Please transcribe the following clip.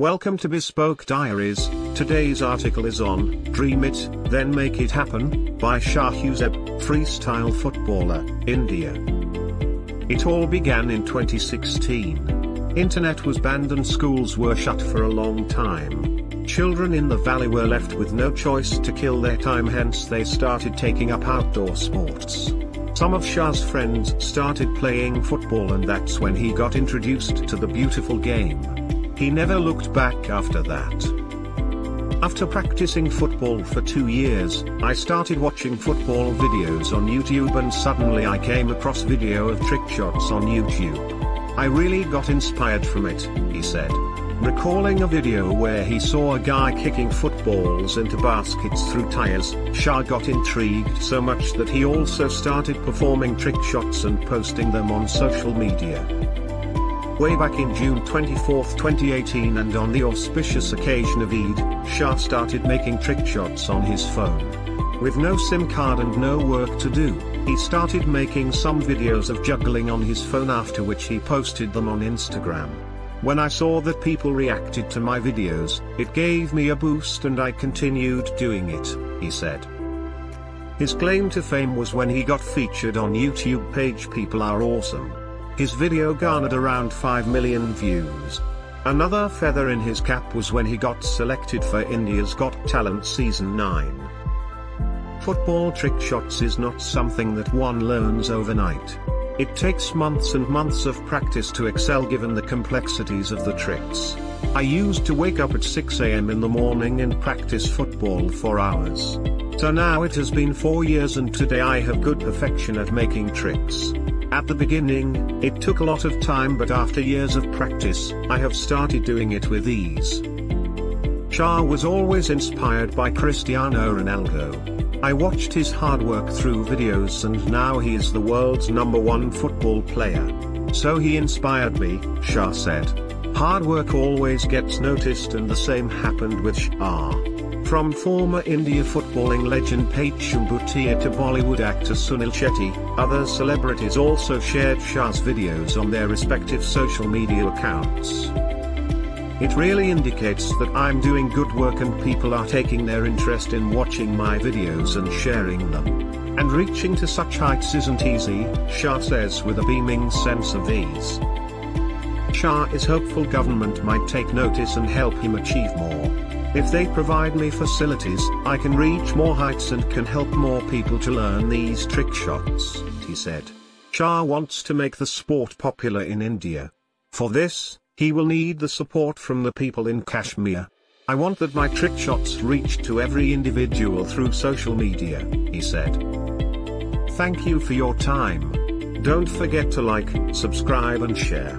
Welcome to Bespoke Diaries. Today's article is on Dream It, Then Make It Happen by Shahuzeb, freestyle footballer, India. It all began in 2016. Internet was banned and schools were shut for a long time. Children in the valley were left with no choice to kill their time hence they started taking up outdoor sports. Some of Shah's friends started playing football and that's when he got introduced to the beautiful game. He never looked back after that. After practicing football for two years, I started watching football videos on YouTube and suddenly I came across video of trick shots on YouTube. I really got inspired from it, he said. Recalling a video where he saw a guy kicking footballs into baskets through tires, Shah got intrigued so much that he also started performing trick shots and posting them on social media. Way back in June 24, 2018 and on the auspicious occasion of Eid, Shah started making trick shots on his phone. With no SIM card and no work to do, he started making some videos of juggling on his phone after which he posted them on Instagram. When I saw that people reacted to my videos, it gave me a boost and I continued doing it, he said. His claim to fame was when he got featured on YouTube page People Are Awesome. His video garnered around 5 million views. Another feather in his cap was when he got selected for India's Got Talent Season 9. Football trick shots is not something that one learns overnight. It takes months and months of practice to excel given the complexities of the tricks. I used to wake up at 6 am in the morning and practice football for hours. So now it has been 4 years and today I have good perfection at making tricks. At the beginning, it took a lot of time but after years of practice, I have started doing it with ease. Shah was always inspired by Cristiano Ronaldo. I watched his hard work through videos and now he is the world's number one football player. So he inspired me, Shah said. Hard work always gets noticed and the same happened with Shah. From former India footballing legend Baichung Bhutia to Bollywood actor Sunil Shetty, other celebrities also shared Shah's videos on their respective social media accounts. It really indicates that I'm doing good work and people are taking their interest in watching my videos and sharing them. And reaching to such heights isn't easy, Shah says with a beaming sense of ease. Shah is hopeful government might take notice and help him achieve more. If they provide me facilities, I can reach more heights and can help more people to learn these trick shots, he said. Shah wants to make the sport popular in India. For this, he will need the support from the people in Kashmir. I want that my trick shots reach to every individual through social media, he said. Thank you for your time. Don't forget to like, subscribe and share.